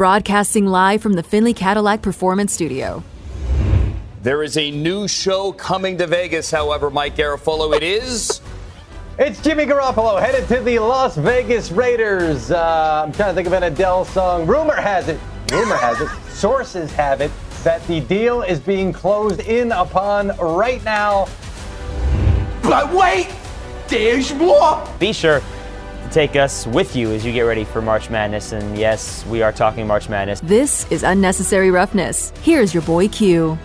broadcasting live from the Findlay Cadillac Performance Studio. There is a new show coming to Vegas, however, Mike Garafolo. It is. It's Jimmy Garoppolo headed to the Las Vegas Raiders. Uh, I'm trying to think of an Adele song. Rumor has it, rumor has it, sources have it that the deal is being closed in upon right now. But wait, there's more. Be sure to take us with you as you get ready for March Madness. And yes, we are talking March Madness. This is Unnecessary Roughness. Here's your boy Q.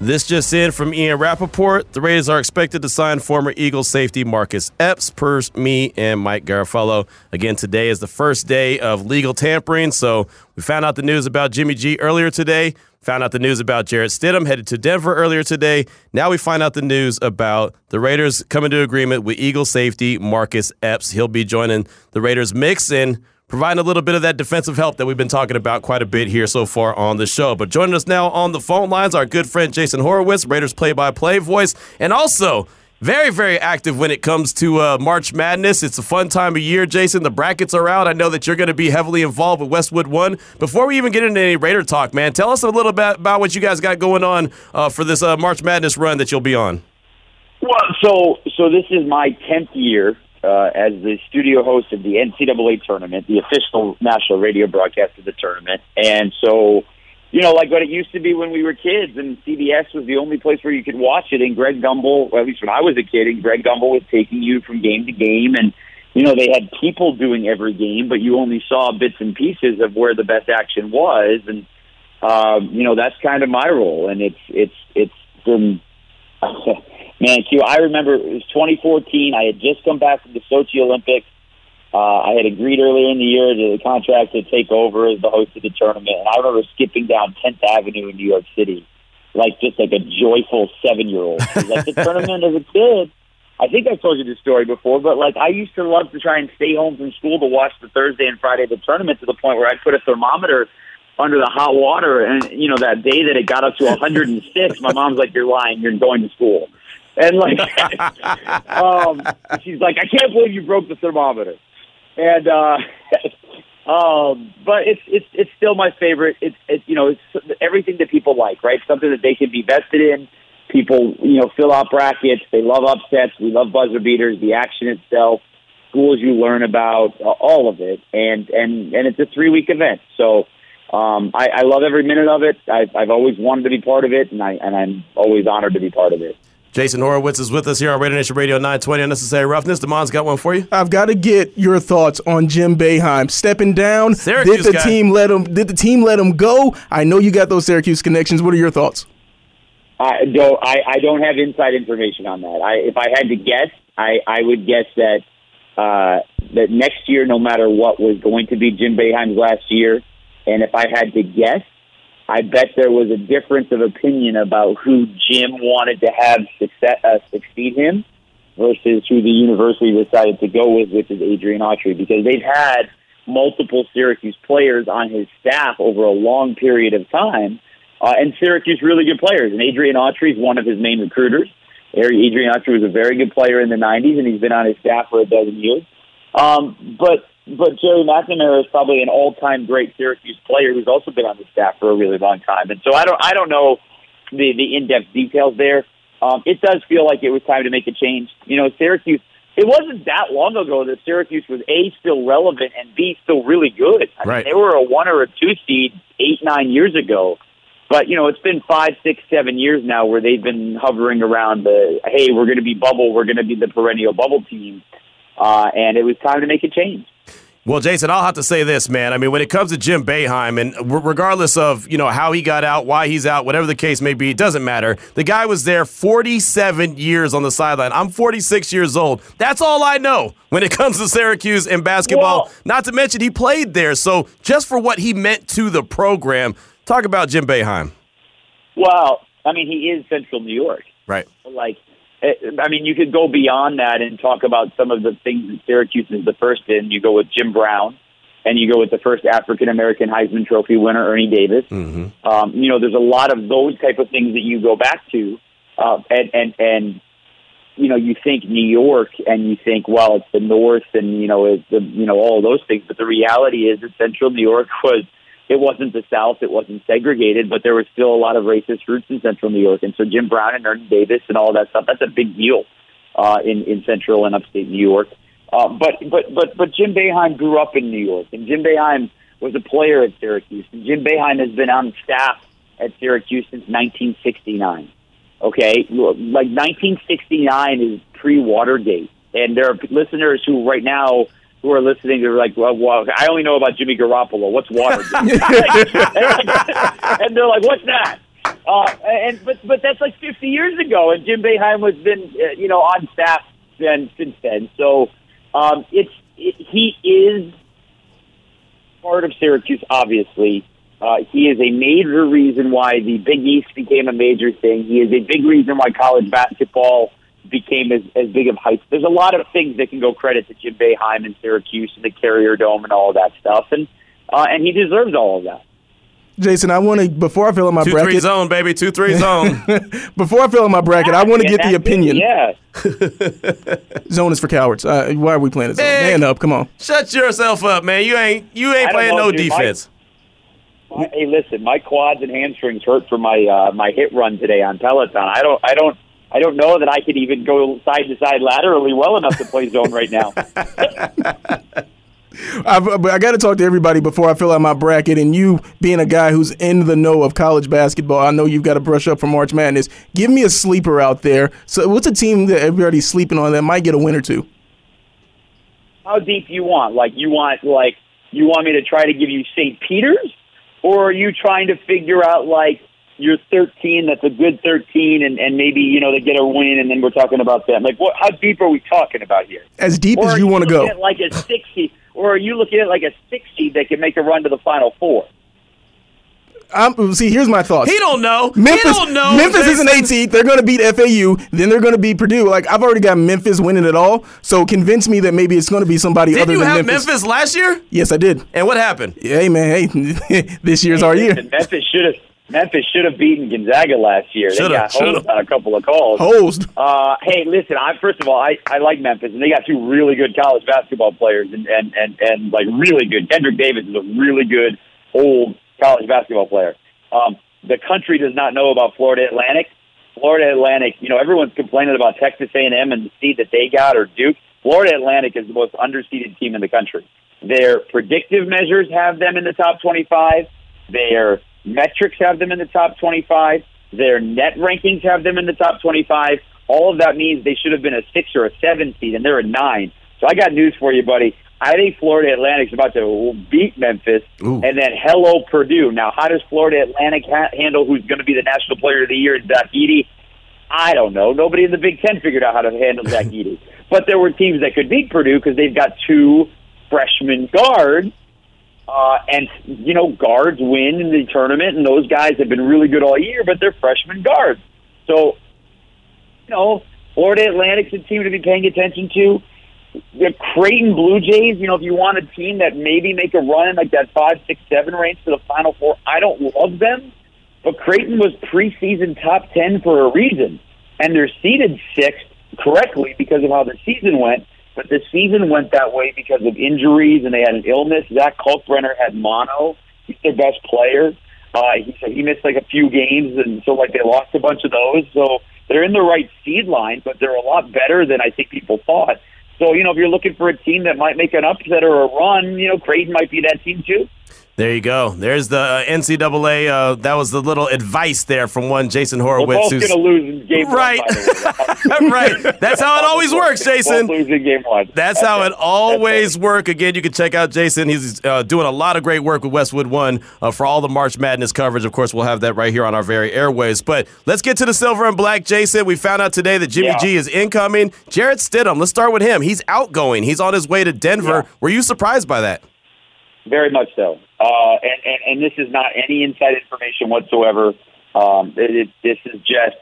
This just in from Ian Rapoport. The Raiders are expected to sign former Eagles safety Marcus Epps, per me and Mike Garafolo. Again, today is the first day of legal tampering, so we found out the news about Jimmy G earlier today. Found out the news about Jarrett Stidham headed to Denver earlier today. Now we find out the news about the Raiders coming to agreement with Eagles safety Marcus Epps. He'll be joining the Raiders mix and providing a little bit of that defensive help that we've been talking about quite a bit here so far on the show. But joining us now on the phone lines, our good friend Jason Horowitz, Raiders play-by-play voice, and also very, very active when it comes to uh, March Madness. It's a fun time of year, Jason. The brackets are out. I know that you're going to be heavily involved with Westwood One. Before we even get into any Raider talk, man, tell us a little bit about what you guys got going on uh, for this uh, March Madness run that you'll be on. Well, so so this is my tenth year uh, as the studio host of the NCAA tournament, the official national radio broadcast of the tournament. And so, you know, like what it used to be when we were kids, and CBS was the only place where you could watch it. And Greg Gumbel, well, at least when I was a kid, and Greg Gumbel was taking you from game to game, and you know they had people doing every game, but you only saw bits and pieces of where the best action was, and um, you know that's kind of my role, and it's it's it's been. Man, Q, I remember it was 2014. I had just come back from the Sochi Olympics. Uh, I had agreed earlier in the year to the contract to take over as the host of the tournament, and I remember skipping down 10th Avenue in New York City, like just like a joyful seven-year-old. Like the tournament as a kid. I think I told you this story before, but like I used to love to try and stay home from school to watch the Thursday and Friday of the tournament to the point where I'd put a thermometer under the hot water, and you know that day that it got up to 106, my mom's like, "You're lying. You're going to school." And like, um, she's like, I can't believe you broke the thermometer. And, uh, um, but it's, it's, it's still my favorite. It's, it's, you know, it's everything that people like, right? Something that they can be vested in. People, you know, fill out brackets. They love upsets. We love buzzer beaters, the action itself, schools you learn about, uh, all of it. And, and, and it's a three week event. So, um, I, I love every minute of it. I've, I've always wanted to be part of it, and I and I'm always honored to be part of it. Jason Horowitz is with us here on Raider Nation Radio 920 Unnecessary Roughness. Damon's got one for you. I've got to get your thoughts on Jim Boeheim stepping down. Syracuse did the guy. team let him? Did the team let him go? I know you got those Syracuse connections. What are your thoughts? I don't. I, I don't have inside information on that. I, if I had to guess, I, I would guess that uh, that next year, no matter what, was going to be Jim Boeheim's last year. And if I had to guess, I bet there was a difference of opinion about who Jim wanted to have success, uh, succeed him versus who the university decided to go with, which is Adrian Autry, because they've had multiple Syracuse players on his staff over a long period of time, uh, and Syracuse really good players. And Adrian Autry is one of his main recruiters. Adrian Autry was a very good player in the '90s, and he's been on his staff for a dozen years. Um, but but Gerry McNamara is probably an all-time great Syracuse player who's also been on the staff for a really long time. And so I don't I don't know the the in-depth details there. Um, it does feel like it was time to make a change. You know, Syracuse. It wasn't that long ago that Syracuse was a still relevant and b still really good. I Right. mean, they were a one or a two seed eight nine years ago. But you know, it's been five, six, seven years now where they've been hovering around the hey, we're going to be bubble, we're going to be the perennial bubble team, uh, and it was time to make a change. Well, Jason, I'll have to say this, man. I mean, when it comes to Jim Boeheim, and regardless of you know how he got out, why he's out, whatever the case may be, it doesn't matter. The guy was there 47 years on the sideline. I'm 46 years old. That's all I know when it comes to Syracuse and basketball. Well- Not to mention he played there, so just for what he meant to the program, talk about Jim Boeheim. Well, I mean, he is Central New York. Right. Like, I mean, you could go beyond that and talk about some of the things that Syracuse is the first in. You go with Jim Brown, and you go with the first African American Heisman Trophy winner, Ernie Davis. Mm-hmm. Um, you know, there's a lot of those type of things that you go back to, uh, and and and you know, you think New York and you think, well, it's the North and, you know, it's the, you know, all those things. But the reality is that central New York was, it wasn't the South, it wasn't segregated, but there was still a lot of racist roots in central New York. And so Jim Brown and Ernie Davis and all that stuff, that's a big deal uh, in, in central and upstate New York. Uh, but, but, but, but Jim Boeheim grew up in New York and Jim Boeheim was a player at Syracuse. And Jim Boeheim has been on staff at Syracuse since 1969. Okay, like 1969 is pre Watergate, and there are listeners who right now who are listening are like, well, well I only know about Jimmy Garoppolo. What's Watergate? and they're like, what's that? Uh, and but but that's like 50 years ago, and Jim Boeheim has been uh, you know on staff then since then. So um, it's it, he is part of Syracuse, obviously. Uh, he is a major reason why the Big East became a major thing. He is a big reason why college basketball became as, as big of hype. There's a lot of things that can go credit to Jim Boeheim and Syracuse and the Carrier Dome and all of that stuff, and uh, and he deserves all of that. Jason, I want to before I fill in my two bracket. three zone, baby, two three zone. before I fill in my bracket, I want to get the opinion. Yeah, zone is for cowards. Uh, why are we playing this? Man up, come on. Shut yourself up, man. You ain't you ain't playing know, no dude, defense. My, my, hey, listen, my quads and hamstrings hurt from my uh, my hit run today on Peloton. I don't I don't I don't know that I could even go side to side laterally well enough to play zone right now. I've, I got to talk to everybody before I fill out my bracket. And you, being a guy who's in the know of college basketball, I know you've got to brush up for March Madness. Give me a sleeper out there. So, what's a team that everybody's sleeping on that might get a win or two? How deep you want? Like you want like you want me to try to give you St. Peter's, or are you trying to figure out like you're 13, that's a good 13, and, and maybe you know they get a win, and then we're talking about them. Like, what? How deep are we talking about here? As deep or as you, you want to go. Like a 60, or are you looking at like a 60 that can make a run to the Final Four? I'm, see, here's my thoughts. He don't know. Memphis, he don't know. Memphis is an Jason. 18th. They're going to beat FAU. Then they're going to beat Purdue. Like I've already got Memphis winning it all. So convince me that maybe it's going to be somebody Did other you than have Memphis. Memphis last year? Yes, I did. And what happened? Hey man, hey, this year's our year. Memphis should have Memphis should have beaten Gonzaga last year. Shoulda, they got hosed on a couple of calls. Hosed. Uh, hey, listen. I first of all, I, I like Memphis, and they got two really good college basketball players, and and and, and like really good. Kendrick Davis is a really good old college basketball player. Um, the country does not know about Florida Atlantic. Florida Atlantic, you know, everyone's complaining about Texas A&M and the seed that they got or Duke. Florida Atlantic is the most underseeded team in the country. Their predictive measures have them in the top 25. Their metrics have them in the top 25. Their net rankings have them in the top 25. All of that means they should have been a six or a seven seed, and they're a nine. So I got news for you, buddy. I think Florida Atlantic's about to beat Memphis, Ooh. and then hello Purdue. Now, how does Florida Atlantic ha- handle who's going to be the National Player of the Year, Zach Edey? I don't know. Nobody in the Big Ten figured out how to handle Zach Edey. But there were teams that could beat Purdue because they've got two freshman guards. Uh, and, you know, guards win in the tournament, and those guys have been really good all year, but they're freshman guards. So, you know, Florida Atlantic's a team to be paying attention to. The Creighton Blue Jays, you know, if you want a team that maybe make a run in like that five, six, seven range to the Final Four, I don't love them. But Creighton was preseason top 10 for a reason. And they're seeded sixth correctly because of how the season went. But the season went that way because of injuries and they had an illness. Zach Kalkbrenner had mono. He's their best player. Uh, he said he missed like a few games, and so like they lost a bunch of those. So they're in the right seed line, but they're a lot better than I think people thought. So you know, if you're looking for a team that might make an upset or a run, you know, Creighton might be that team too. There you go. There's the uh, NCAA. Uh, that was the little advice there from one Jason We're Horowitz. both going to lose in game Right. one. right. That's how it always works, Jason. Both lose game one. That's how it always works. Again, you can check out Jason. He's uh, doing a lot of great work with Westwood One uh, for all the March Madness coverage. Of course, we'll have that right here on our very airways. But let's get to the silver and black, Jason. We found out today that Jimmy Yeah. G is incoming. Jarrett Stidham, let's start with him. He's outgoing. He's on his way to Denver. Yeah. Were you surprised by that? Very much so. Uh, and, and, and this is not any inside information whatsoever. Um, it, it, this is just,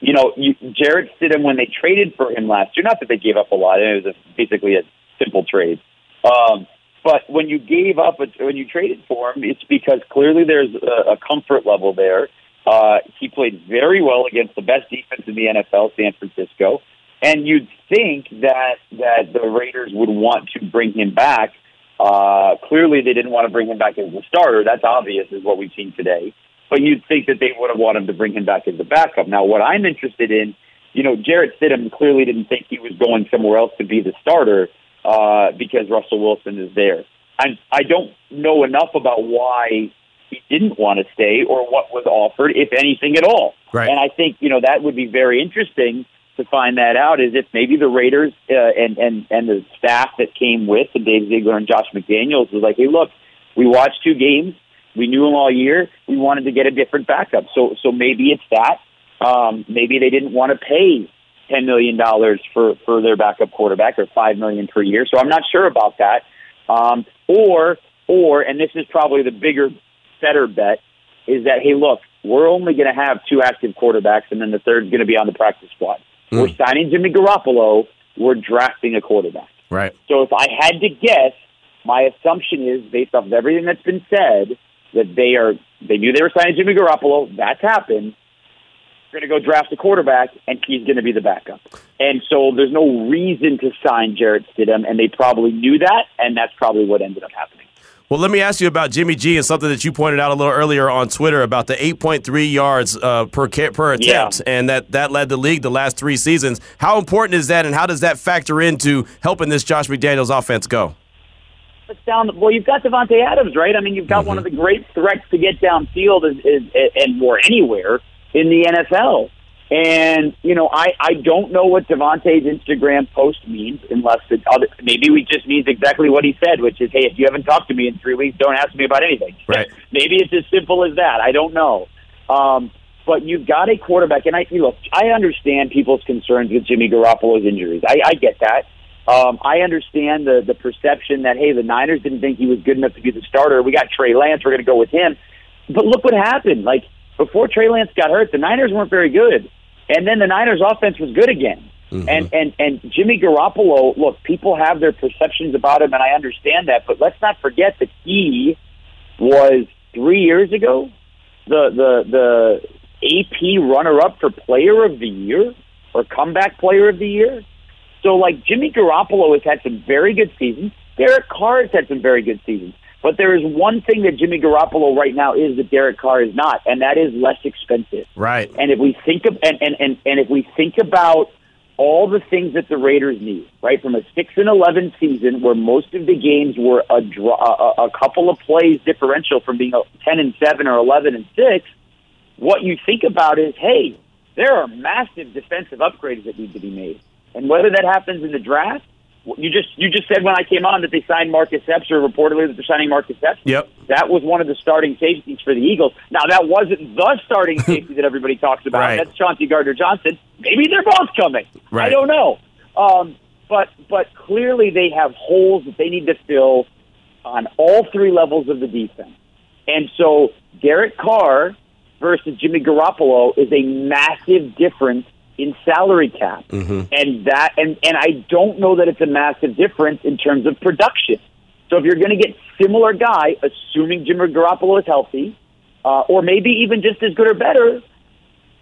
you know, you, Jarrett Stidham, when they traded for him last year, not that they gave up a lot, it was a, basically a simple trade. Um, but when you gave up, a, when you traded for him, it's because clearly there's a, a comfort level there. Uh, he played very well against the best defense in the NFL, San Francisco. And you'd think that that the Raiders would want to bring him back. Uh, clearly, they didn't want to bring him back as a starter. That's obvious, is what we've seen today. But you'd think that they would have wanted to bring him back as a backup. Now, what I'm interested in, you know, Jarrett Stidham clearly didn't think he was going somewhere else to be the starter uh, because Russell Wilson is there. I'm, I don't know enough about why he didn't want to stay or what was offered, if anything at all. Right. And I think you know that would be very interesting to find that out. Is if maybe the Raiders uh, and and and the staff that came with and Dave Ziegler and Josh McDaniels was like, hey, look, we watched two games, we knew them all year, we wanted to get a different backup. So so maybe it's that. Um, maybe they didn't want to pay ten million dollars for for their backup quarterback or five million per year. So I'm not sure about that. Um, or or and this is probably the bigger better bet is that hey look we're only going to have two active quarterbacks and then the third's going to be on the practice squad. Mm. We're signing Jimmy Garoppolo. We're drafting a quarterback. Right. So if I had to guess, my assumption is based off of everything that's been said that they are they knew they were signing Jimmy Garoppolo. That's happened. They're going to go draft a quarterback, and he's going to be the backup. And so there's no reason to sign Jarrett Stidham, and they probably knew that, and that's probably what ended up happening. Well, let me ask you about Jimmy G and something that you pointed out a little earlier on Twitter about the 8.3 yards uh, per per attempt, and that that led the league the last three seasons. How important is that, and how does that factor into helping this Josh McDaniels offense go? It's down. Well, you've got Davante Adams, right? I mean, you've got one of the great threats to get downfield is, is, and more anywhere in the NFL. And you know, I I don't know what Davante's Instagram post means, unless it other maybe we just means exactly what he said, which is, hey, if you haven't talked to me in three weeks, don't ask me about anything. Right. maybe it's as simple as that. I don't know. Um, but you've got a quarterback, and I you look, I understand people's concerns with Jimmy Garoppolo's injuries. I, I get that. Um, I understand the the perception that hey, the Niners didn't think he was good enough to be the starter. We got Trey Lance. We're going to go with him. But look what happened. Like before Trey Lance got hurt, the Niners weren't very good, and then the Niners' offense was good again. Mm-hmm. And and and Jimmy Garoppolo. Look, people have their perceptions about him, and I understand that. But let's not forget that he was three years ago the the the AP runner up for Player of the Year or Comeback Player of the Year. So like Jimmy Garoppolo has had some very good seasons. Derek Carr has had some very good seasons. But there is one thing that Jimmy Garoppolo right now is that Derek Carr is not, and that is less expensive. Right. And if we think of and, and, and, and if we think about all the things that the Raiders need, right, from a six and eleven season where most of the games were a draw, a, a couple of plays differential from being a ten and seven or eleven and six, what you think about is, hey, there are massive defensive upgrades that need to be made, and whether that happens in the draft. You just you just said when I came on that they signed Marcus Epps, or reportedly that they're signing Marcus Epps. Yep. That was one of the starting safeties for the Eagles. Now, that wasn't the starting safety that everybody talks about. Right. That's Chauncey Gardner Johnson. Maybe they're both coming. I don't know. Um, but but clearly they have holes that they need to fill on all three levels of the defense. And so Derek Carr versus Jimmy Garoppolo is a massive difference in salary cap. And that and, and I don't know that it's a massive difference in terms of production. So if you're going to get similar guy, assuming Jimmy Garoppolo is healthy, uh, or maybe even just as good or better,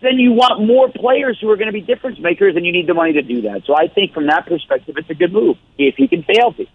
then you want more players who are going to be difference makers, and you need the money to do that. So I think from that perspective, it's a good move if he can stay healthy.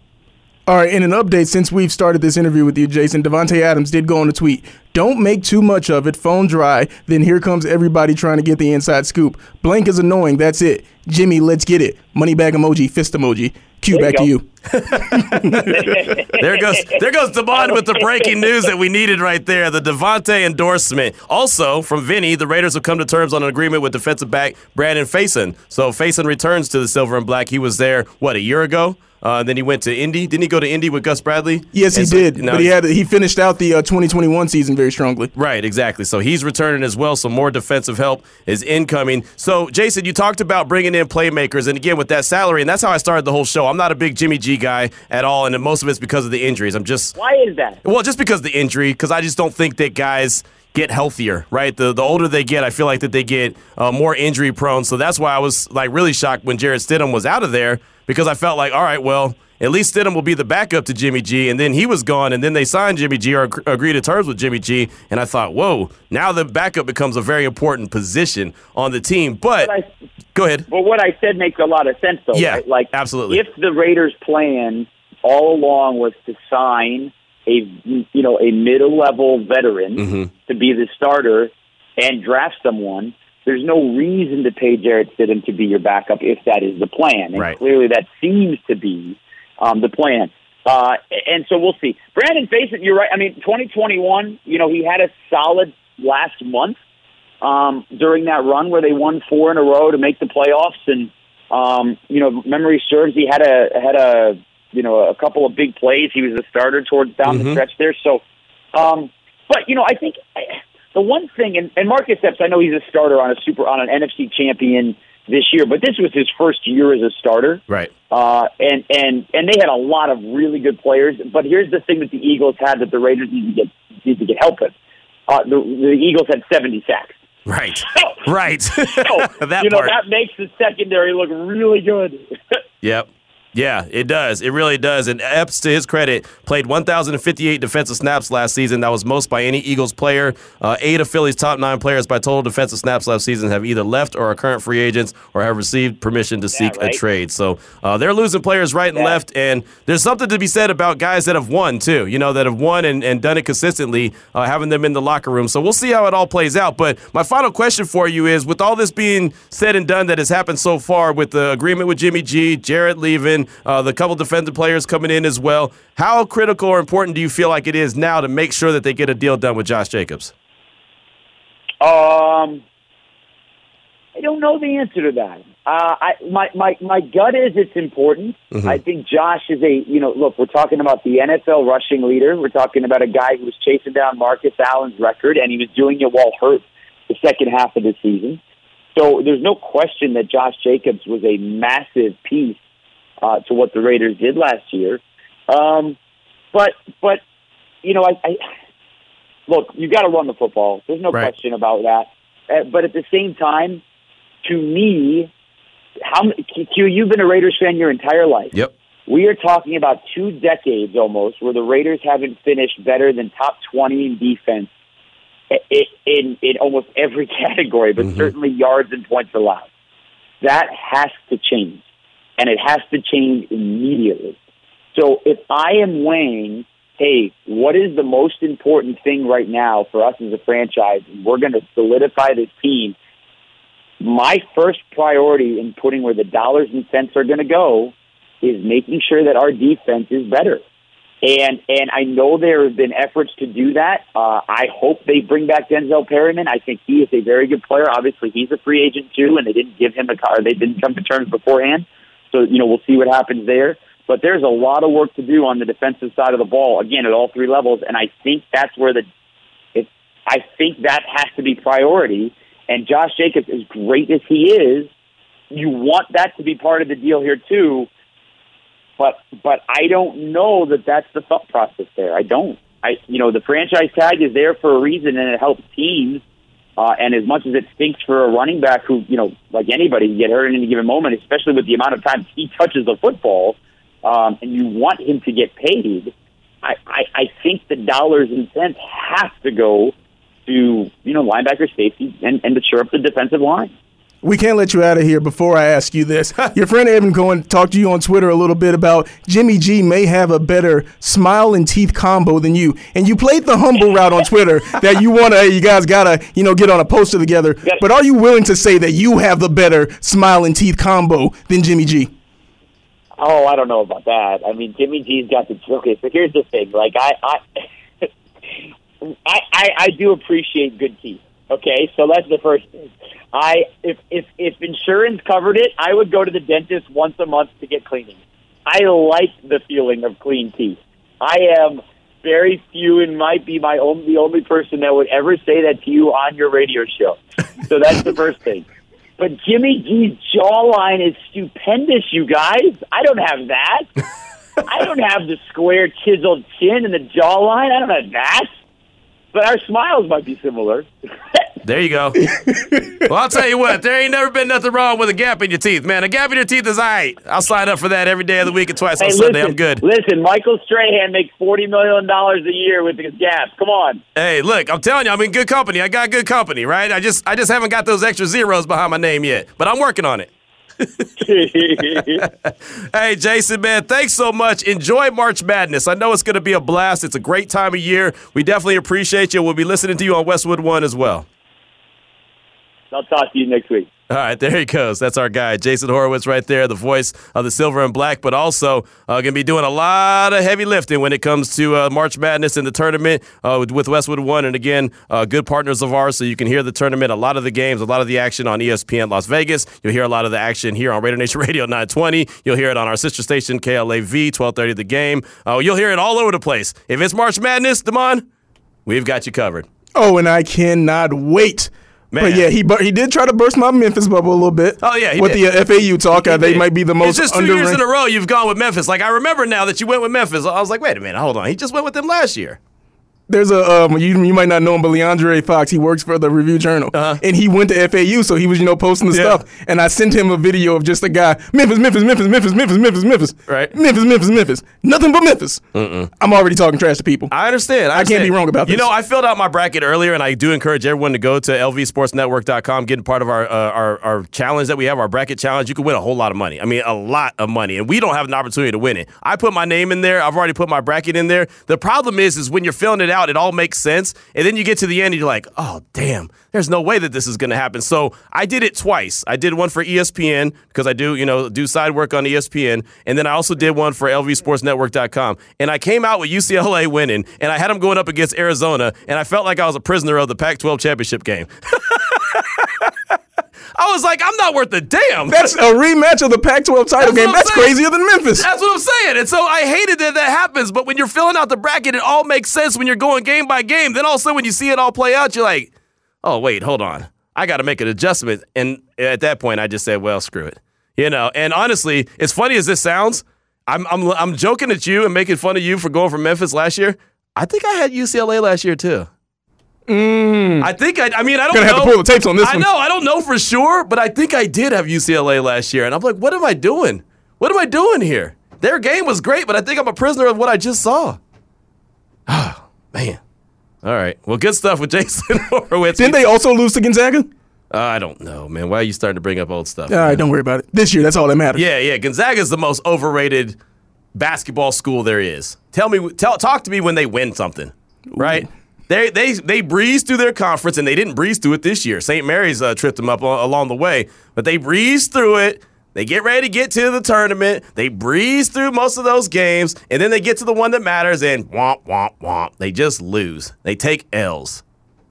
All right, in an update since we've started this interview with you, Jason, Davante Adams did go on a tweet. Don't make too much of it. Phone dry. Then here comes everybody trying to get the inside scoop. Blank is annoying. That's it. Jimmy, let's get it. Money bag emoji, fist emoji. Q There you back to you. There goes there goes Devon with the breaking news that we needed right there. The Davante endorsement. Also from Vinny, the Raiders have come to terms on an agreement with defensive back Brandon Facyson. So Facyson returns to the silver and black. He was there what a year ago. Uh, then he went to Indy. Didn't he go to Indy with Gus Bradley? Yes, he so- did. but he had he finished out the uh, 2021 season very strongly. Right, exactly. So he's returning as well. So more defensive help is incoming. So Jason, you talked about bringing in playmakers, and again with that salary, and that's how I started the whole show. I'm not a big Jimmy G guy at all, and most of it's because of the injuries. I'm just Why is that? well, just because of the injury, because I just don't think that guys get healthier, right? The the older they get, I feel like that they get uh, more injury prone. So that's why I was like really shocked when Jarrett Stidham was out of there because I felt like, all right, well, at least Stidham will be the backup to Jimmy G. And then he was gone, and then they signed Jimmy G or ag- agreed to terms with Jimmy G. And I thought, whoa, now the backup becomes a very important position on the team. But, But I- go ahead. But what I said makes a lot of sense, though. Yeah, right? like absolutely. If the Raiders' plan all along was to sign a you know a middle level veteran Mm-hmm. to be the starter and draft someone, there's no reason to pay Jarrett Stidham to be your backup if that is the plan. And Right. clearly, that seems to be um, the plan. Uh, and so we'll see. Brandon, Facyson, you're right. I mean, 2021, you know, he had a solid last month um, during that run where they won four in a row to make the playoffs. And um, you know, memory serves, he had a had a you know a couple of big plays. He was a starter towards down the stretch there. So, um, but you know, I think the one thing, and, and Marcus Epps, I know he's a starter on a super on an NFC champion this year, but this was his first year as a starter. Right. Uh, and and and they had a lot of really good players. But here's the thing that the Eagles had that the Raiders need to get need to get help with. Uh, the, the Eagles had 70 sacks. Right. So, Right. so, that you know part. that makes the secondary look really good. Yep. Yeah, it does. It really does. And Epps, to his credit, played 1,058 defensive snaps last season. That was most by any Eagles player. Uh, eight of Philly's top nine players by total defensive snaps last season have either left or are current free agents or have received permission to seek right? a trade. So uh, they're losing players right and Yeah. left. And there's something to be said about guys that have won, too, you know, that have won and, and done it consistently, uh, having them in the locker room. So we'll see how it all plays out. But my final question for you is with all this being said and done that has happened so far with the agreement with Jimmy G, Jarrett leaving, uh, the couple defensive players coming in as well, how critical or important do you feel like it is now to make sure that they get a deal done with Josh Jacobs? Um, I don't know the answer to that. Uh, I my my my gut is it's important. I think Josh is a you know look we're talking about the NFL rushing leader. We're talking about a guy who was chasing down Marcus Allen's record, and he was doing it while hurt the second half of the season. So there's no question that Josh Jacobs was a massive piece uh, to what the Raiders did last year. Um, but but you know I, I look you got to run the football. There's no Right. question about that. Uh, but at the same time, to me, how m- Q? You've been a Raiders fan your entire life. Yep. We are talking about two decades almost where the Raiders haven't finished better than top 20 in defense i- i- in, in almost every category, but certainly yards and points allowed. That has to change, and it has to change immediately. So if I am weighing, hey, what is the most important thing right now for us as a franchise? We're going to solidify this team. My first priority in putting where the dollars and cents are going to go is making sure that our defense is better. And and I know there have been efforts to do that. Uh, I hope they bring back Denzel Perryman. I think he is a very good player. Obviously, he's a free agent too, and they didn't give him a car. They didn't come to terms beforehand. So you know we'll see what happens there. But there's a lot of work to do on the defensive side of the ball again at all three levels, and I think that's where the it, I think that has to be priority. And Josh Jacobs, as great as he is, you want that to be part of the deal here too. But but I don't know that that's the thought process there. I don't. I you know the franchise tag is there for a reason and it helps teams. Uh, and as much as it stinks for a running back who you know like anybody can get hurt in any given moment, especially with the amount of times he touches the football, um, and you want him to get paid. I, I, I think the dollars and cents have to go to you know linebacker safety and, and to shore up the defensive line. We can't let you out of here before I ask you this. Your friend Evan Cohen talked to you on Twitter a little bit about Jimmy G may have a better smile and teeth combo than you, and you played the humble route on Twitter that you want to, you guys gotta, you know, get on a poster together. But are you willing to say that you have the better smile and teeth combo than Jimmy G? Oh, I don't know about that. I mean, Jimmy G's got the okay. So here's the thing: like I, I, I, I, I do appreciate good teeth. Okay, so that's the first thing. I if if if insurance covered it, I would go to the dentist once a month to get cleaning. I like the feeling of clean teeth. I am very few and might be my only the only person that would ever say that to you on your radio show. So that's the first thing. But Jimmy G's jawline is stupendous, you guys. I don't have that. I don't have the square chiseled chin and the jawline. I don't have that. But our smiles might be similar. There you go. well, I'll tell you what, there ain't never been nothing wrong with a gap in your teeth, man. A gap in your teeth is all right. I'll sign up for that every day of the week and twice Hey, on listen, Sunday. I'm good. Listen, Michael Strahan makes forty million dollars a year with his gaps. Come on. Hey, look, I'm telling you, I'm in good company. I got good company, right? I just I just haven't got those extra zeros behind my name yet, but I'm working on it. Hey, Jason, man, thanks so much. Enjoy March Madness. I know it's going to be a blast. It's a great time of year. We definitely appreciate you. We'll be listening to you on Westwood One as well. I'll talk to you next week. All right, there he goes. That's our guy, Jason Horowitz, right there, the voice of the silver and black, but also uh, going to be doing a lot of heavy lifting when it comes to uh, March Madness in the tournament uh, with, with Westwood One. And again, uh, good partners of ours, so you can hear the tournament, a lot of the games, a lot of the action on ESPN Las Vegas. You'll hear a lot of the action here on Raider Nation Radio 920. You'll hear it on our sister station, KLAV, 1230 The Game. Uh, you'll hear it all over the place. If it's March Madness, Damon, we've got you covered. Oh, and I cannot wait. Man. But yeah, he bu- he did try to burst my Memphis bubble a little bit. Oh, yeah, with did. the uh, FAU talk, uh, they might be the most It's just two years in a row you've gone with Memphis. Like I remember now that you went with Memphis. I was like, wait a minute, hold on. He just went with them last year. There's a um, you, you might not know him, but Leandre Fox, he works for the Review Journal, and he went to FAU, so he was you know posting the Uh-huh. Yeah. stuff, and I sent him a video of just a guy Memphis, Memphis, Memphis, Memphis, Memphis, Memphis, Memphis, Right. Memphis, Memphis, Memphis, nothing but Memphis. I'm already talking trash to people. I understand. I, can't be wrong about You know, I filled out my bracket earlier, and I do encourage everyone to go to lvsportsnetwork.com, get part of our, uh, our our challenge that we have, our bracket challenge. You can win a whole lot of money. I mean, a lot of money, and we don't have an opportunity to win it. I put my name in there. I've already put my bracket in there. The problem is, is when you're filling it out, it all makes sense, and then you get to the end, and you're like, oh damn, there's no way that this is going to happen. So I did it twice. I did one for ESPN because I do, you know, do side work on ESPN, and then I also did one for lvsportsnetwork.com. And I came out with UCLA winning, and I had them going up against Arizona, and I felt like I was a prisoner of the Pac-12 championship game. I was like, I'm not worth a damn. That's a rematch of the Pac-12 title That's game. That's saying. crazier than Memphis. That's what I'm saying. And so I hated that that happens. But when you're filling out the bracket, it all makes sense when you're going game by game. Then all of a sudden, when you see it all play out, you're like, oh, wait, hold on. I got to make an adjustment. And at that point, I just said, well, screw it. You know, and honestly, as funny as this sounds, I'm, I'm, I'm joking at you and making fun of you for going from Memphis last year. I think I had UCLA last year, too. I think I. I mean, I don't Mm. Gonna have know. to pull the tapes on this I one. know. I don't know for sure, but I think I did have UCLA last year, and I'm like, what am I doing? What am I doing here? Their game was great, but I think I'm a prisoner of what I just saw. Ah, man. All right. Well, good stuff with Jason Horowitz. Didn't they also lose to Gonzaga? Uh, I don't know, man. Why are you starting to bring up old stuff? All right, don't worry about it. This year, that's all that matters. Yeah, yeah. Gonzaga is the most overrated basketball school there is. Tell me, tell, talk to me when they win something, right? They they they breezed through their conference and they didn't breeze through it this year. St. Mary's uh, tripped them up al- along the way, but they breezed through it. They get ready to get to the tournament. They breeze through most of those games, and then they get to the one that matters, and womp womp womp. They just lose. They take L's.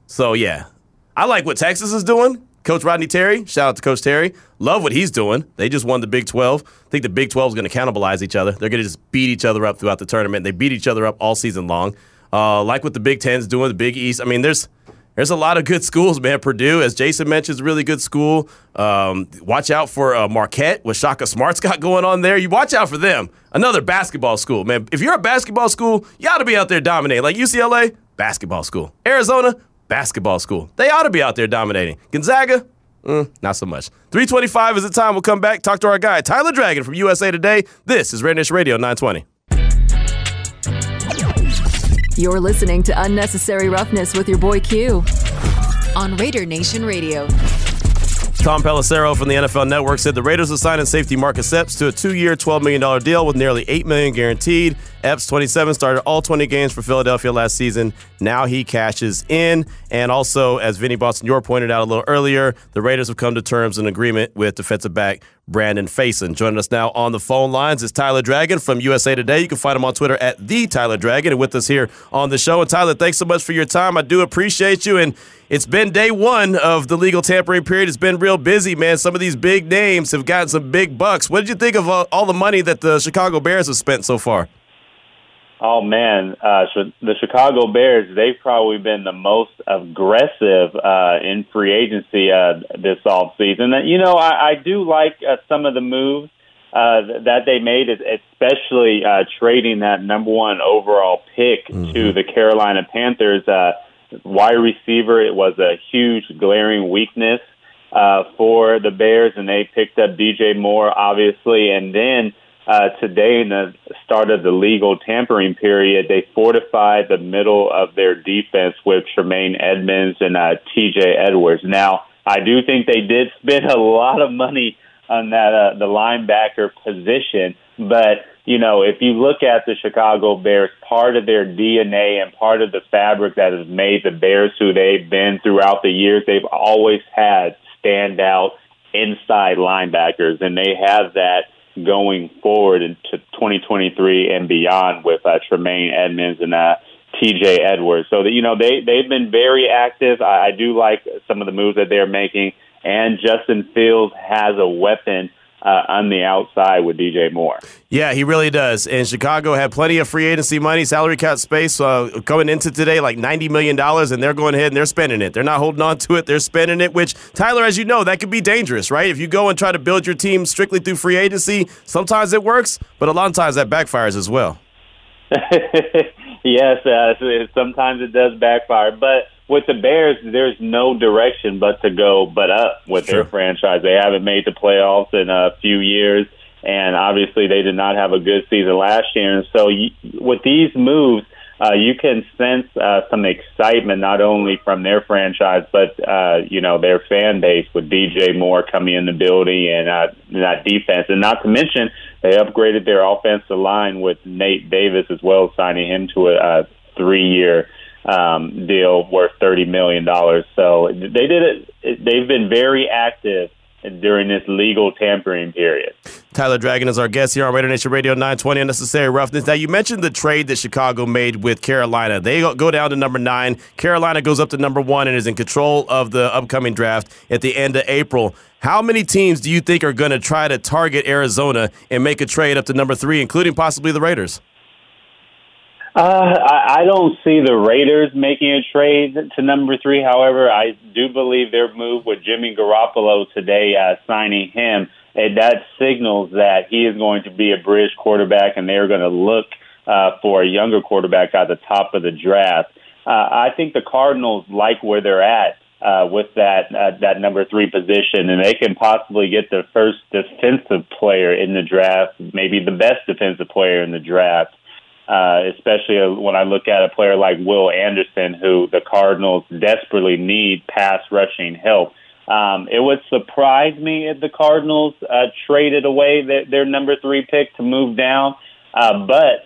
So yeah, I like what Texas is doing. Coach Rodney Terry, shout out to Coach Terry. Love what he's doing. They just won the Big 12. I think the Big 12 is going to cannibalize each other. They're going to just beat each other up throughout the tournament. They beat each other up all season long. Uh, like what the Big Ten's doing, the Big East. I mean, there's there's a lot of good schools, man. Purdue, as Jason mentioned, is a really good school. Um, watch out for uh, Marquette, what Shaka Smart's got going on there. You watch out for them. Another basketball school, man. If you're a basketball school, you ought to be out there dominating. Like UCLA, basketball school. Arizona, basketball school. They ought to be out there dominating. Gonzaga, mm, not so much. 325 is the time. We'll come back, talk to our guy, Tyler Dragon from USA Today. This is Raider Nation Radio 920. You're listening to Unnecessary Roughness with your boy Q on Raider Nation Radio. Tom Pelissero from the NFL Network said the Raiders are signing safety Marcus Epps to a two-year, $12 million deal with nearly 8 million guaranteed. Epps, 27, started all 20 games for Philadelphia last season. Now he cashes in. And also, as Vinny Bonsignore pointed out a little earlier, the Raiders have come to terms and agreement with defensive back Brandon Facyson. Joining us now on the phone lines is Tyler Dragon from USA Today. You can find him on Twitter at the Tyler Dragon and with us here on the show. And Tyler, thanks so much for your time. I do appreciate you. And it's been day one of the legal tampering period. It's been real busy, man. Some of these big names have gotten some big bucks. What did you think of all the money that the Chicago Bears have spent so far? Oh man, uh, so the Chicago Bears, they've probably been the most aggressive uh, in free agency uh, this off season. You know, I, I do like uh, some of the moves uh, that they made, especially uh, trading that number one overall pick to the Carolina Panthers. Uh, wide receiver, it was a huge glaring weakness uh, for the Bears, and they picked up DJ Moore, obviously, and then uh, today in the start of the legal tampering period, they fortified the middle of their defense with Tremaine Edmunds and uh, TJ Edwards. Now, I do think they did spend a lot of money on that uh, the linebacker position, but you know, if you look at the Chicago Bears, part of their DNA and part of the fabric that has made the Bears who they've been throughout the years, they've always had standout inside linebackers, and they have that going forward into 2023 and beyond with uh, Tremaine Edmunds and uh, T.J. Edwards. So that you know they they've been very active. I, I do like some of the moves that they're making, and Justin Fields has a weapon uh, on the outside with DJ Moore. Yeah, he really does. And Chicago had plenty of free agency money, salary cap space uh, coming into today, like $90 million, and they're going ahead and they're spending it. They're not holding on to it, they're spending it, which, Tyler, as you know, that could be dangerous, right? If you go and try to build your team strictly through free agency, sometimes it works, but a lot of times that backfires as well. yes, uh, sometimes it does backfire, but with the Bears, there's no direction but to go but up with their franchise. They haven't made the playoffs in a few years, and obviously they did not have a good season last year. And so, you, with these moves, uh, you can sense uh, some excitement not only from their franchise but uh, you know their fan base with DJ Moore coming in the building and uh, that defense, and not to mention they upgraded their offensive line with Nate Davis as well, signing him to a, a three-year um, deal worth thirty million dollars. So they did it. They've been very active during this legal tampering period. Tyler Dragon is our guest here on Raider Nation Radio 920 Unnecessary Roughness. Now, you mentioned the trade that Chicago made with Carolina. They go down to number nine. Carolina goes up to number one and is in control of the upcoming draft at the end of April. How many teams do you think are going to try to target Arizona and make a trade up to number three, including possibly the Raiders? Uh, I, I don't see the Raiders making a trade to number three. However, I do believe their move with Jimmy Garoppolo today, uh, signing him, and that signals that he is going to be a bridge quarterback, and they're going to look uh, for a younger quarterback at the top of the draft. Uh, I think the Cardinals like where they're at uh, with that uh, that number three position, and they can possibly get the first defensive player in the draft, maybe the best defensive player in the draft uh, especially when I look at a player like Will Anderson, who the Cardinals desperately need pass rushing help. Um, it would surprise me if the Cardinals uh, traded away their, their number three pick to move down. Uh, but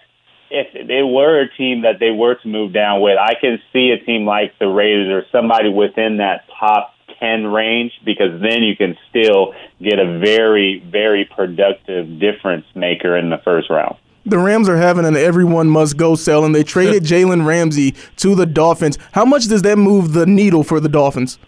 if they were a team that they were to move down with, I can see a team like the Raiders or somebody within that top 10 range because then you can still get a very, very productive difference maker in the first round. The Rams are having an everyone must go sell, and they traded Jalen Ramsey to the Dolphins. How much does that move the needle for the Dolphins?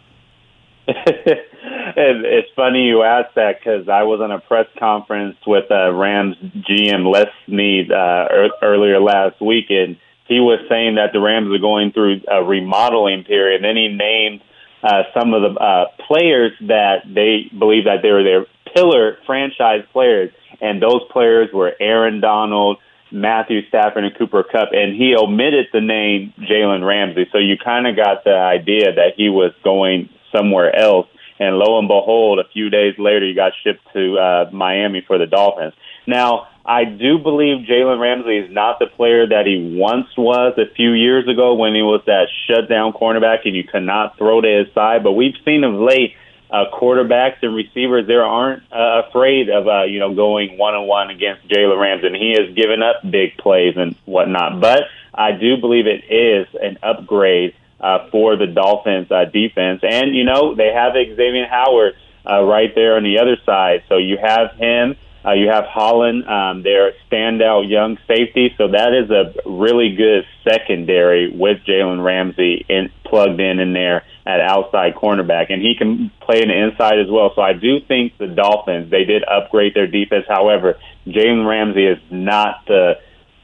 it's funny you ask that because I was on a press conference with uh, Rams GM Les Snead uh, er- earlier last week, and he was saying that the Rams are going through a remodeling period. And then he named uh, some of the uh, players that they believe that they were their pillar franchise players and those players were Aaron Donald, Matthew Stafford, and Cooper Kupp, and he omitted the name Jalen Ramsey. So you kind of got the idea that he was going somewhere else. And lo and behold, a few days later, he got shipped to uh, Miami for the Dolphins. Now, I do believe Jalen Ramsey is not the player that he once was a few years ago when he was that shutdown cornerback and you cannot throw to his side. But we've seen of late uh, quarterbacks and receivers there aren't uh, afraid of uh, you know going one on one against Jalen Ramsey, and he has given up big plays and whatnot. But I do believe it is an upgrade uh, for the Dolphins uh, defense, and you know they have Xavier Howard uh, right there on the other side, so you have him. Uh, you have Holland, um, their standout young safety, so that is a really good secondary with Jalen Ramsey in, plugged in in there at outside cornerback, and he can play in the inside as well. So I do think the Dolphins they did upgrade their defense. However, Jalen Ramsey is not the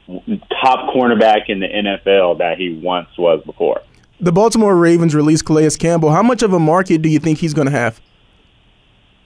top cornerback in the NFL that he once was before. The Baltimore Ravens released Calais Campbell. How much of a market do you think he's going to have?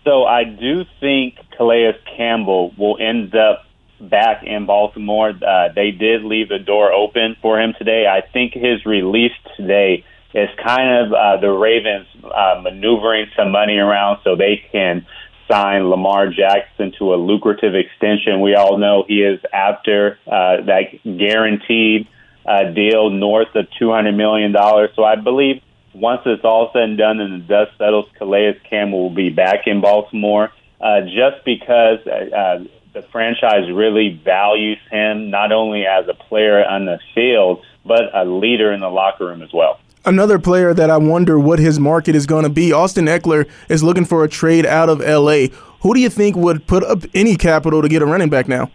So I do think Calais Campbell will end up back in Baltimore. Uh, they did leave the door open for him today. I think his release today is kind of uh, the Ravens uh, maneuvering some money around so they can sign Lamar Jackson to a lucrative extension. We all know he is after uh, that guaranteed uh, deal north of $200 million. So I believe once it's all said and done and the dust settles, Calais Campbell will be back in Baltimore uh, just because uh, uh, the franchise really values him not only as a player on the field, but a leader in the locker room as well. Another player that I wonder what his market is going to be. Austin Ekeler is looking for a trade out of LA. Who do you think would put up any capital to get a running back now?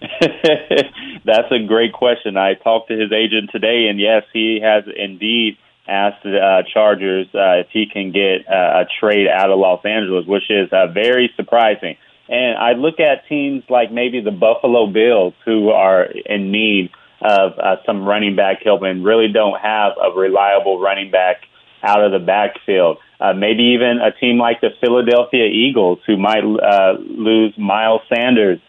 That's a great question. I talked to his agent today, and yes, he has indeed asked the uh, Chargers uh, if he can get uh, a trade out of Los Angeles, which is uh, very surprising. And I look at teams like maybe the Buffalo Bills, who are in need of uh, some running back help and really don't have a reliable running back out of the backfield. Uh, maybe even a team like the Philadelphia Eagles, who might uh, lose Miles Sanders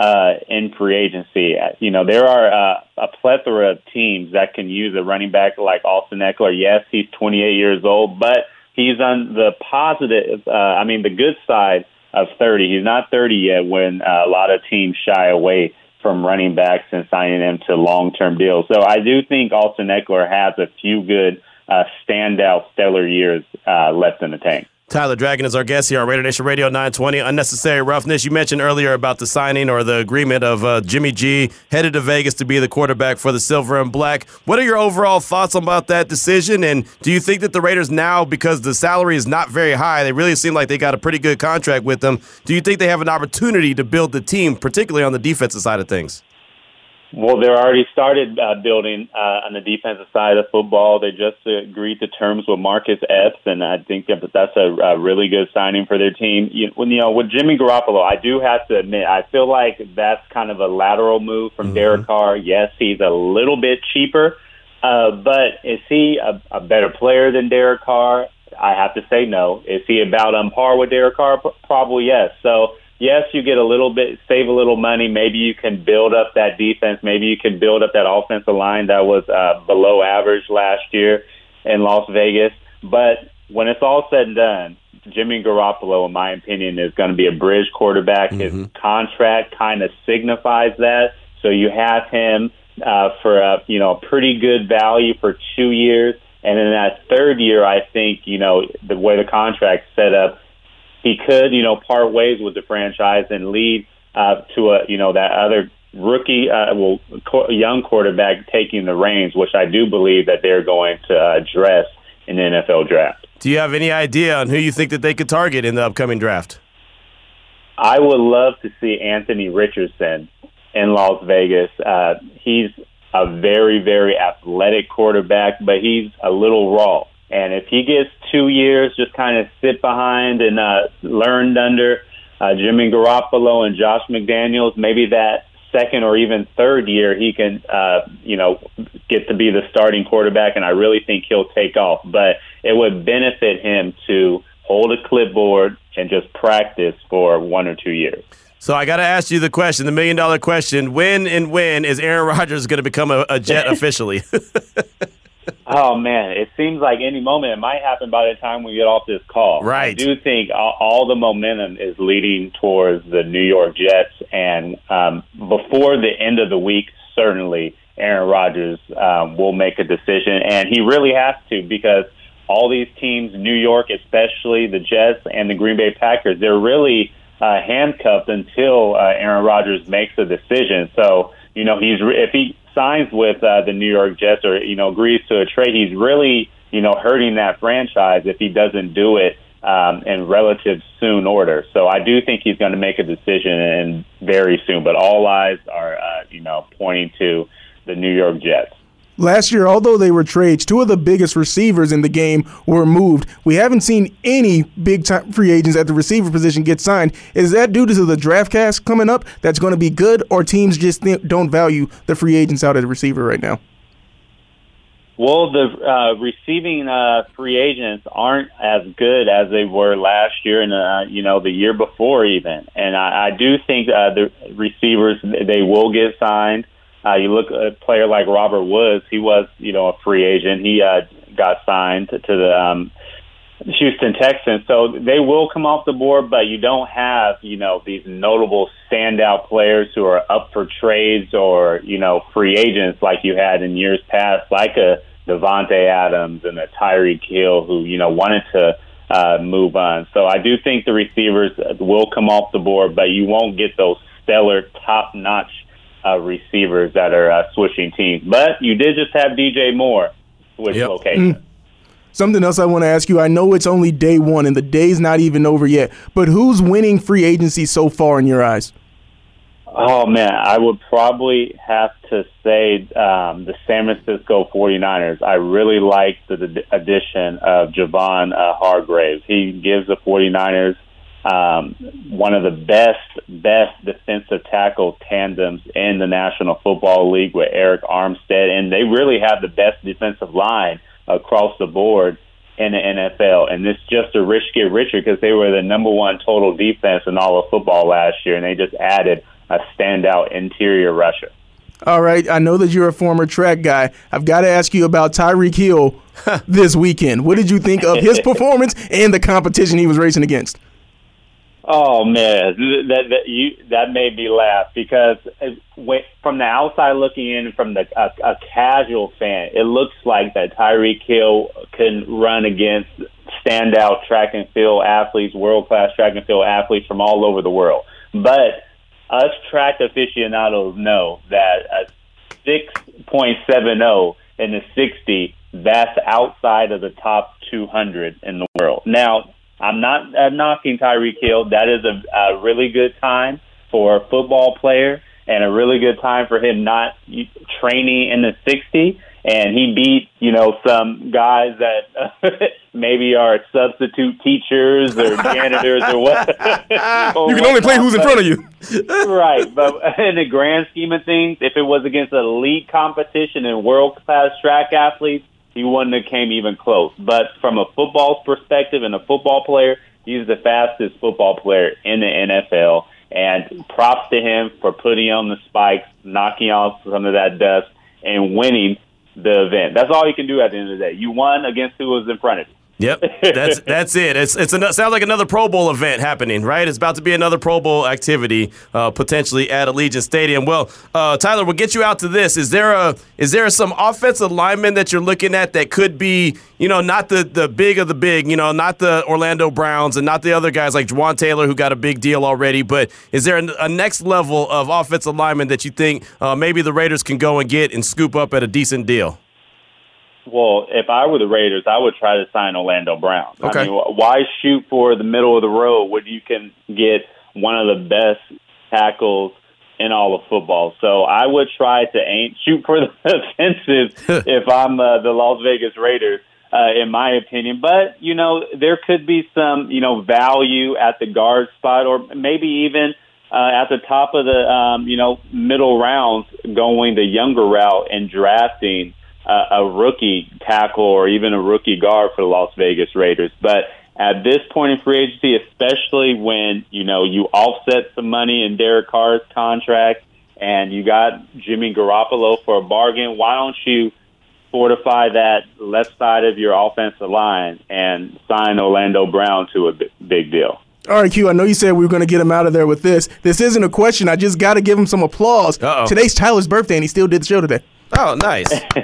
uh, in free agency. You know, there are uh, a plethora of teams that can use a running back like Austin Ekeler. Yes, he's 28 years old, but he's on the positive, uh, I mean, the good side of 30. He's not 30 yet when uh, a lot of teams shy away from running backs and signing them to long-term deals. So I do think Austin Ekeler has a few good uh, standout stellar years uh, left in the tank. Tyler Dragon is our guest here on Raider Nation Radio 920. Unnecessary roughness. You mentioned earlier about the signing or the agreement of uh, Jimmy G headed to Vegas to be the quarterback for the Silver and Black. What are your overall thoughts about that decision? And do you think that the Raiders now, because the salary is not very high, they really seem like they got a pretty good contract with them? Do you think they have an opportunity to build the team, particularly on the defensive side of things? Well, they're already started uh, building uh, on the defensive side of football. They just agreed to terms with Marcus Epps, and I think that that's a, a really good signing for their team. You, you know, with Jimmy Garoppolo, I do have to admit, I feel like that's kind of a lateral move from mm-hmm. Derek Carr. Yes, he's a little bit cheaper, uh, but is he a, a better player than Derek Carr? I have to say no. Is he about on par with Derek Carr? Probably yes. So yes, you get a little bit, save a little money. Maybe you can build up that defense. Maybe you can build up that offensive line that was uh, below average last year in Las Vegas. But when it's all said and done, Jimmy Garoppolo, in my opinion, is going to be a bridge quarterback. Mm-hmm. His contract kind of signifies that. So you have him uh, for a you know pretty good value for two years, and in that third year, I think you know the way the contract's set up, he could, you know, part ways with the franchise and lead uh, to a, you know, that other rookie, uh, well, co- young quarterback taking the reins, which I do believe that they're going to address in the NFL draft. Do you have any idea on who you think that they could target in the upcoming draft? I would love to see Anthony Richardson in Las Vegas. Uh, he's a very, very athletic quarterback, but he's a little raw. And if he gets two years, just kind of sit behind and uh, learned under uh, Jimmy Garoppolo and Josh McDaniels, maybe that second or even third year he can, uh, you know, get to be the starting quarterback. And I really think he'll take off. But it would benefit him to hold a clipboard and just practice for one or two years. So I got to ask you the question, the million dollar question: When and when is Aaron Rodgers going to become a, a Jet officially? oh man, it seems like any moment it might happen by the time we get off this call. Right. I do think all, all the momentum is leading towards the New York Jets, and um, before the end of the week, certainly Aaron Rodgers um, will make a decision, and he really has to because all these teams, New York especially, the Jets and the Green Bay Packers, they're really uh, handcuffed until uh, Aaron Rodgers makes a decision. So you know he's if he signs with uh, the New York Jets or you know agrees to a trade, he's really you know hurting that franchise if he doesn't do it um, in relative soon order. So I do think he's going to make a decision and very soon. But all eyes are uh, you know pointing to the New York Jets. Last year, although they were trades, two of the biggest receivers in the game were moved. We haven't seen any big time free agents at the receiver position get signed. Is that due to the draft cast coming up that's going to be good, or teams just don't value the free agents out at the receiver right now? Well, the uh, receiving uh, free agents aren't as good as they were last year and uh, you know the year before even, and I, I do think uh, the receivers they will get signed. Uh, you look at a player like Robert Woods; he was, you know, a free agent. He uh, got signed to the um, Houston Texans. So they will come off the board, but you don't have, you know, these notable standout players who are up for trades or, you know, free agents like you had in years past, like a Davante Adams and a Tyreek Hill who, you know, wanted to uh, move on. So I do think the receivers will come off the board, but you won't get those stellar, top notch uh, receivers that are uh, switching teams. But you did just have DJ Moore switch Yep. location. Mm. Something else I want to ask you. I know it's only day one and the day's not even over yet, but who's winning free agency so far in your eyes? Oh man, I would probably have to say um, the San Francisco 49ers. I really like the, the addition of Javon uh, Hargraves. He gives the 49ers um, one of the best best defensive tackle tandems in the National Football League with Arik Armstead, and they really have the best defensive line across the board in the NFL. And this just a rich get richer because they were the number one total defense in all of football last year, and they just added a standout interior rusher. All right, I know that you're a former track guy. I've got to ask you about Tyreek Hill this weekend. What did you think of his performance and the competition he was racing against? Oh man, that that you that made me laugh because from the outside looking in, from the a, a casual fan, it looks like that Tyreek Hill can run against standout track and field athletes, world class track and field athletes from all over the world. But us track aficionados know that a six point seven zero in the sixty that's outside of the top two hundred in the world. Now I'm not uh, knocking Tyreek Hill. That is a, a really good time for a football player and a really good time for him not training in the 60. And he beat, you know, some guys that uh, maybe are substitute teachers or janitors or what. You can only play who's in front of you. right. But in the grand scheme of things, if it was against elite competition and world class track athletes, he wouldn't have came even close. But from a football perspective and a football player, he's the fastest football player in the NFL. And props to him for putting on the spikes, knocking off some of that dust, and winning the event. That's all you can do at the end of the day. You won against who was in front of you. Yep, that's that's it. It's it's an, sounds like another Pro Bowl event happening, right? It's about to be another Pro Bowl activity, uh, potentially at Allegiant Stadium. Well, uh, Tyler, we'll get you out to this. Is there a is there some offensive lineman that you're looking at that could be, you know, not the the big of the big, you know, not the Orlando Browns and not the other guys like Jawaan Taylor who got a big deal already, but is there a, a next level of offensive lineman that you think uh, maybe the Raiders can go and get and scoop up at a decent deal? Well, if I were the Raiders, I would try to sign Orlando Brown. Okay. I mean, why shoot for the middle of the road when you can get one of the best tackles in all of football? So I would try to aim shoot for the fences if I'm uh, the Las Vegas Raiders. Uh, in my opinion, but you know there could be some you know value at the guard spot, or maybe even uh, at the top of the um, you know middle rounds, going the younger route and drafting uh, a rookie tackle or even a rookie guard for the Las Vegas Raiders. But at this point in free agency, especially when you know you offset some money in Derek Carr's contract and you got Jimmy Garoppolo for a bargain, why don't you fortify that left side of your offensive line and sign Orlando Brown to a big deal? All right, Q, I know you said we were going to get him out of there with this. This isn't a question. I just got to give him some applause. Uh-oh. Today's Tyler's birthday, and he still did the show today. Oh, nice.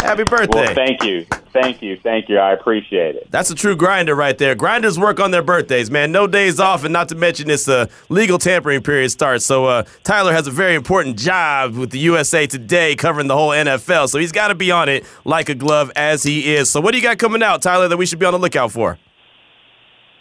Happy birthday. Well, thank you, thank you, thank you. I appreciate it. That's a true grinder right there. Grinders work on their birthdays, man. No days off, and not to mention this uh, legal tampering period starts. So uh, Tyler has a very important job with the USA Today covering the whole NFL. So he's got to be on it like a glove as he is. So what do you got coming out, Tyler, that we should be on the lookout for?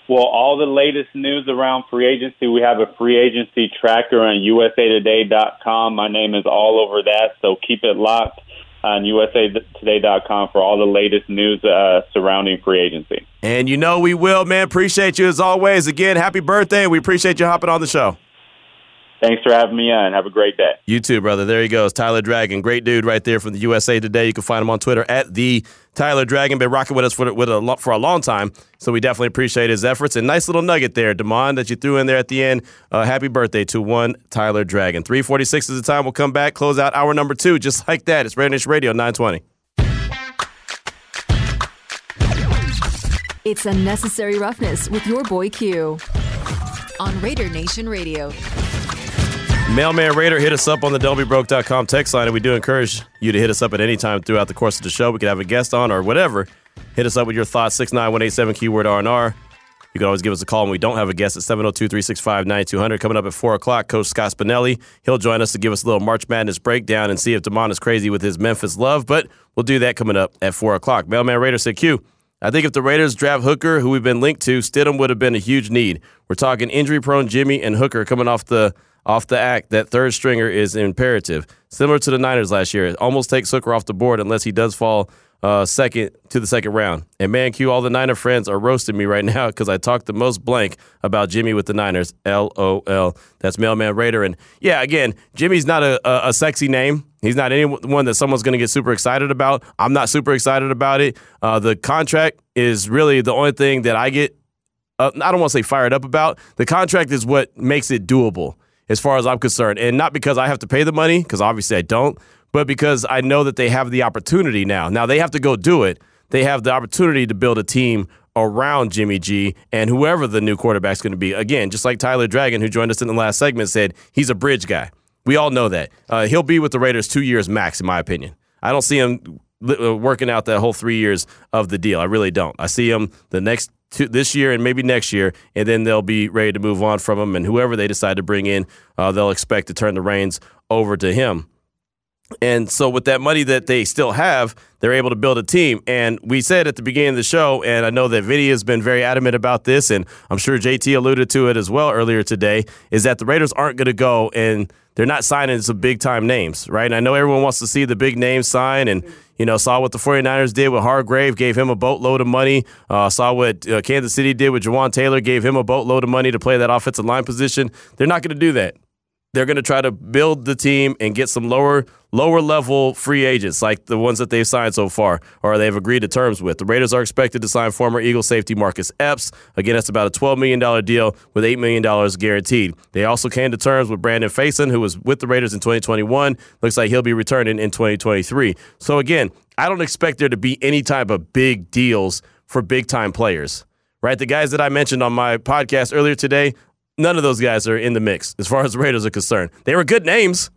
Well, all the latest news around free agency, we have a free agency tracker on usatoday.com. My name is all over that, so keep it locked on usatoday.com for all the latest news uh, surrounding free agency. And you know we will, man. Appreciate you as always. Again, happy birthday, we appreciate you hopping on the show. Thanks for having me on. Have a great day. You too, brother. There he goes, Tyler Dragon. Great dude right there from the USA Today. You can find him on Twitter at the Tyler Dragon. Been rocking with us for with a for a long time, so we definitely appreciate his efforts. And nice little nugget there, Demond, that you threw in there at the end. Uh, happy birthday to one Tyler Dragon. Three forty six is the time. We'll come back, close out hour number two, just like that. It's Nation Radio nine twenty. It's Unnecessary Roughness with your boy Q. On Raider Nation Radio. Mailman Raider, hit us up on the don'tbebroke.com text line, and we do encourage you to hit us up at any time throughout the course of the show. We could have a guest on or whatever. Hit us up with your thoughts, 69187 keyword R&R. You can always give us a call when we don't have a guest at 702-365-9200. Coming up at 4 o'clock, Coach Scott Spinelli. He'll join us to give us a little March Madness breakdown and see if Damon is crazy with his Memphis love, but we'll do that coming up at 4 o'clock. Mailman Raider said, Q, I think if the Raiders draft Hooker, who we've been linked to, Stidham would have been a huge need. We're talking injury-prone Jimmy and Hooker coming off the off the act. That third stringer is imperative. Similar to the Niners last year. It almost takes Hooker off the board unless he does fall uh, second to the second round. And man, Q, all the Niner friends are roasting me right now because I talked the most blank about Jimmy with the Niners. LOL. That's Mailman Raider. And yeah, again, Jimmy's not a, a, a sexy name. He's not anyone that someone's going to get super excited about. I'm not super excited about it. Uh, the contract is really the only thing that I get, uh, I don't want to say fired up about. The contract is what makes it doable as far as I'm concerned. And not because I have to pay the money, because obviously I don't, but because I know that they have the opportunity now. Now they have to go do it. They have the opportunity to build a team around Jimmy G and whoever the new quarterback's going to be. Again, just like Tyler Dragon, who joined us in the last segment, said he's a bridge guy. We all know that. Uh, he'll be with the Raiders two years max, in my opinion. I don't see him uh, working out that whole three years of the deal. I really don't. I see him the next two, this year and maybe next year, and then they'll be ready to move on from him. And whoever they decide to bring in, uh, they'll expect to turn the reins over to him. And so, with that money that they still have, they're able to build a team. And we said at the beginning of the show, and I know that Vinny has been very adamant about this, and I'm sure JT alluded to it as well earlier today, is that the Raiders aren't going to go and they're not signing some big time names, right? And I know everyone wants to see the big names sign and, you know, saw what the 49ers did with Hargrave, gave him a boatload of money. Uh, saw what uh, Kansas City did with Jawaan Taylor, gave him a boatload of money to play that offensive line position. They're not going to do that they're going to try to build the team and get some lower lower level free agents like the ones that they've signed so far or they've agreed to terms with. The Raiders are expected to sign former Eagle safety Marcus Epps. Again, that's about a $12 million deal with $8 million guaranteed. They also came to terms with Brandon Facyson, who was with the Raiders in 2021. Looks like he'll be returning in 2023. So again, I don't expect there to be any type of big deals for big time players right? The guys that I mentioned on my podcast earlier today, none of those guys are in the mix as far as the Raiders are concerned. They were good names,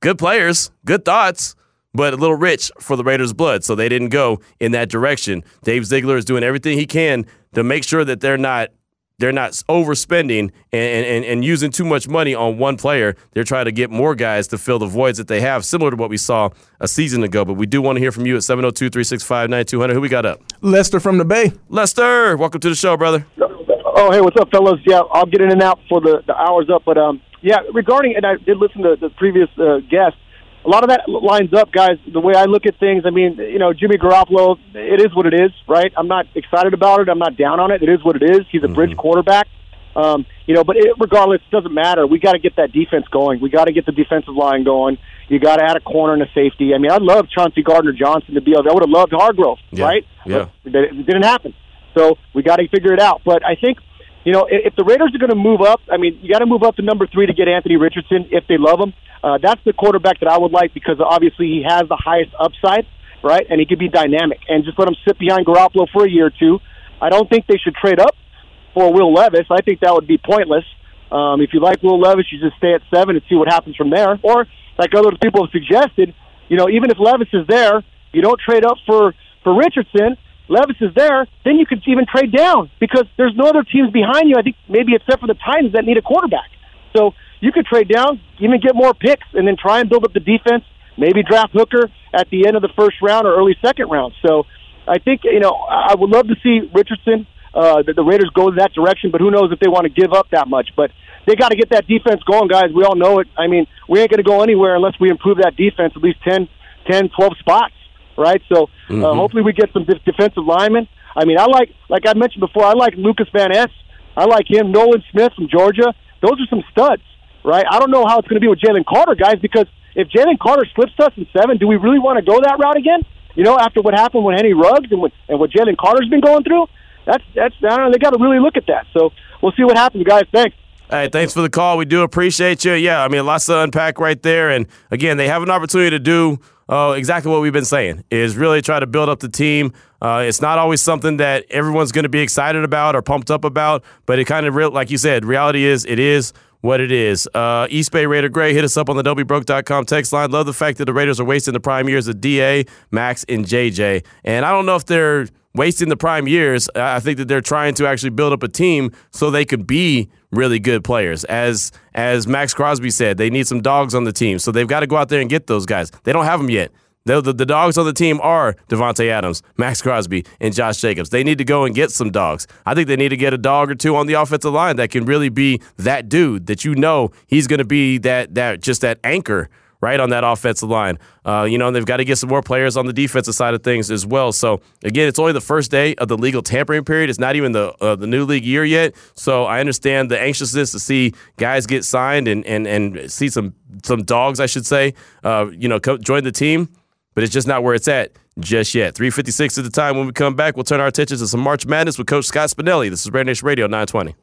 good players, good thoughts, but a little rich for the Raiders' blood, so they didn't go in that direction. Dave Ziegler is doing everything he can to make sure that they're not they're not overspending and, and, and using too much money on one player. They're trying to get more guys to fill the voids that they have, similar to what we saw a season ago. But we do want to hear from you at 702 365 9200. Who we got up? Lester from the Bay. Lester, welcome to the show, brother. Oh, hey, what's up, fellas? Yeah, I'll get in and out for the, the hours up. But um, yeah, regarding, and I did listen to the previous uh, guest, a lot of that lines up, guys. The way I look at things, I mean, you know, Jimmy Garoppolo, it is what it is, right? I'm not excited about it. I'm not down on it. It is what it is. He's a bridge quarterback. Um, you know, but it, regardless, it doesn't matter. We got to get that defense going. We got to get the defensive line going. You got to add a corner and a safety. I mean, I'd love Chauncey Gardner Johnson to be. Able. I would have loved Hargrove, Yeah, right? yeah. But it didn't happen. So we got to figure it out. But I think you know, if the Raiders are going to move up, I mean, you got to move up to number three to get Anthony Richardson if they love him. Uh, that's the quarterback that I would like because obviously he has the highest upside, right? And he could be dynamic. And just let him sit behind Garoppolo for a year or two. I don't think they should trade up for Will Levis. I think that would be pointless. Um, if you like Will Levis, you just stay at seven and see what happens from there. Or, like other people have suggested, you know, even if Levis is there, you don't trade up for for Richardson. Levis is there, then you could even trade down because there's no other teams behind you. I think maybe except for the Titans that need a quarterback. So you could trade down, even get more picks, and then try and build up the defense. Maybe draft Hooker at the end of the first round or early second round. So I think you know I would love to see Richardson. Uh, that the Raiders go that direction, but who knows if they want to give up that much? But they got to get that defense going, guys. We all know it. I mean, we ain't going to go anywhere unless we improve that defense at least 10, 10 12 spots, right? So uh, Mhm. hopefully we get some de- defensive linemen. I mean, I like, like I mentioned before, I like Lucas Van Ness. I like him. Nolan Smith from Georgia. Those are some studs, right? I don't know how it's going to be with Jalen Carter, guys, because if Jalen Carter slips us in seven, do we really want to go that route again? You know, after what happened with Henry Ruggs and what, and what Jalen Carter's been going through, that's that's I don't know. They got to really look at that. So we'll see what happens, guys. Thanks. Hey, thanks for the call. We do appreciate you. Yeah, I mean, lots to unpack right there. And again, they have an opportunity to do oh, exactly what we've been saying is really try to build up the team. Uh, it's not always something that everyone's going to be excited about or pumped up about, but it kind of, real, like you said, reality is it is what it is. Uh, East Bay Raider Gray, hit us up on the WBroke.com text line. Love the fact that the Raiders are wasting the prime years of DA, Max, and JJ. And I don't know if they're wasting the prime years. I think that they're trying to actually build up a team so they could be really good players. As as Maxx Crosby said, they need some dogs on the team, so they've got to go out there and get those guys. They don't have them yet. The, the, the, dogs on the team are Davante Adams, Maxx Crosby, and Josh Jacobs. They need to go and get some dogs. I think they need to get a dog or two on the offensive line that can really be that dude that you know he's going to be that that just that anchor right on that offensive line. Uh, you know, they've got to get some more players on the defensive side of things as well. So again, it's only the first day of the legal tampering period. It's not even the uh, the new league year yet. So I understand the anxiousness to see guys get signed and and and see some some dogs, I should say, uh, you know, co- join the team but it's just not where it's at just yet. 356 at the time. When we come back, we'll turn our attention to some March Madness with Coach Scott Spinelli. This is Raider Nation Radio 920.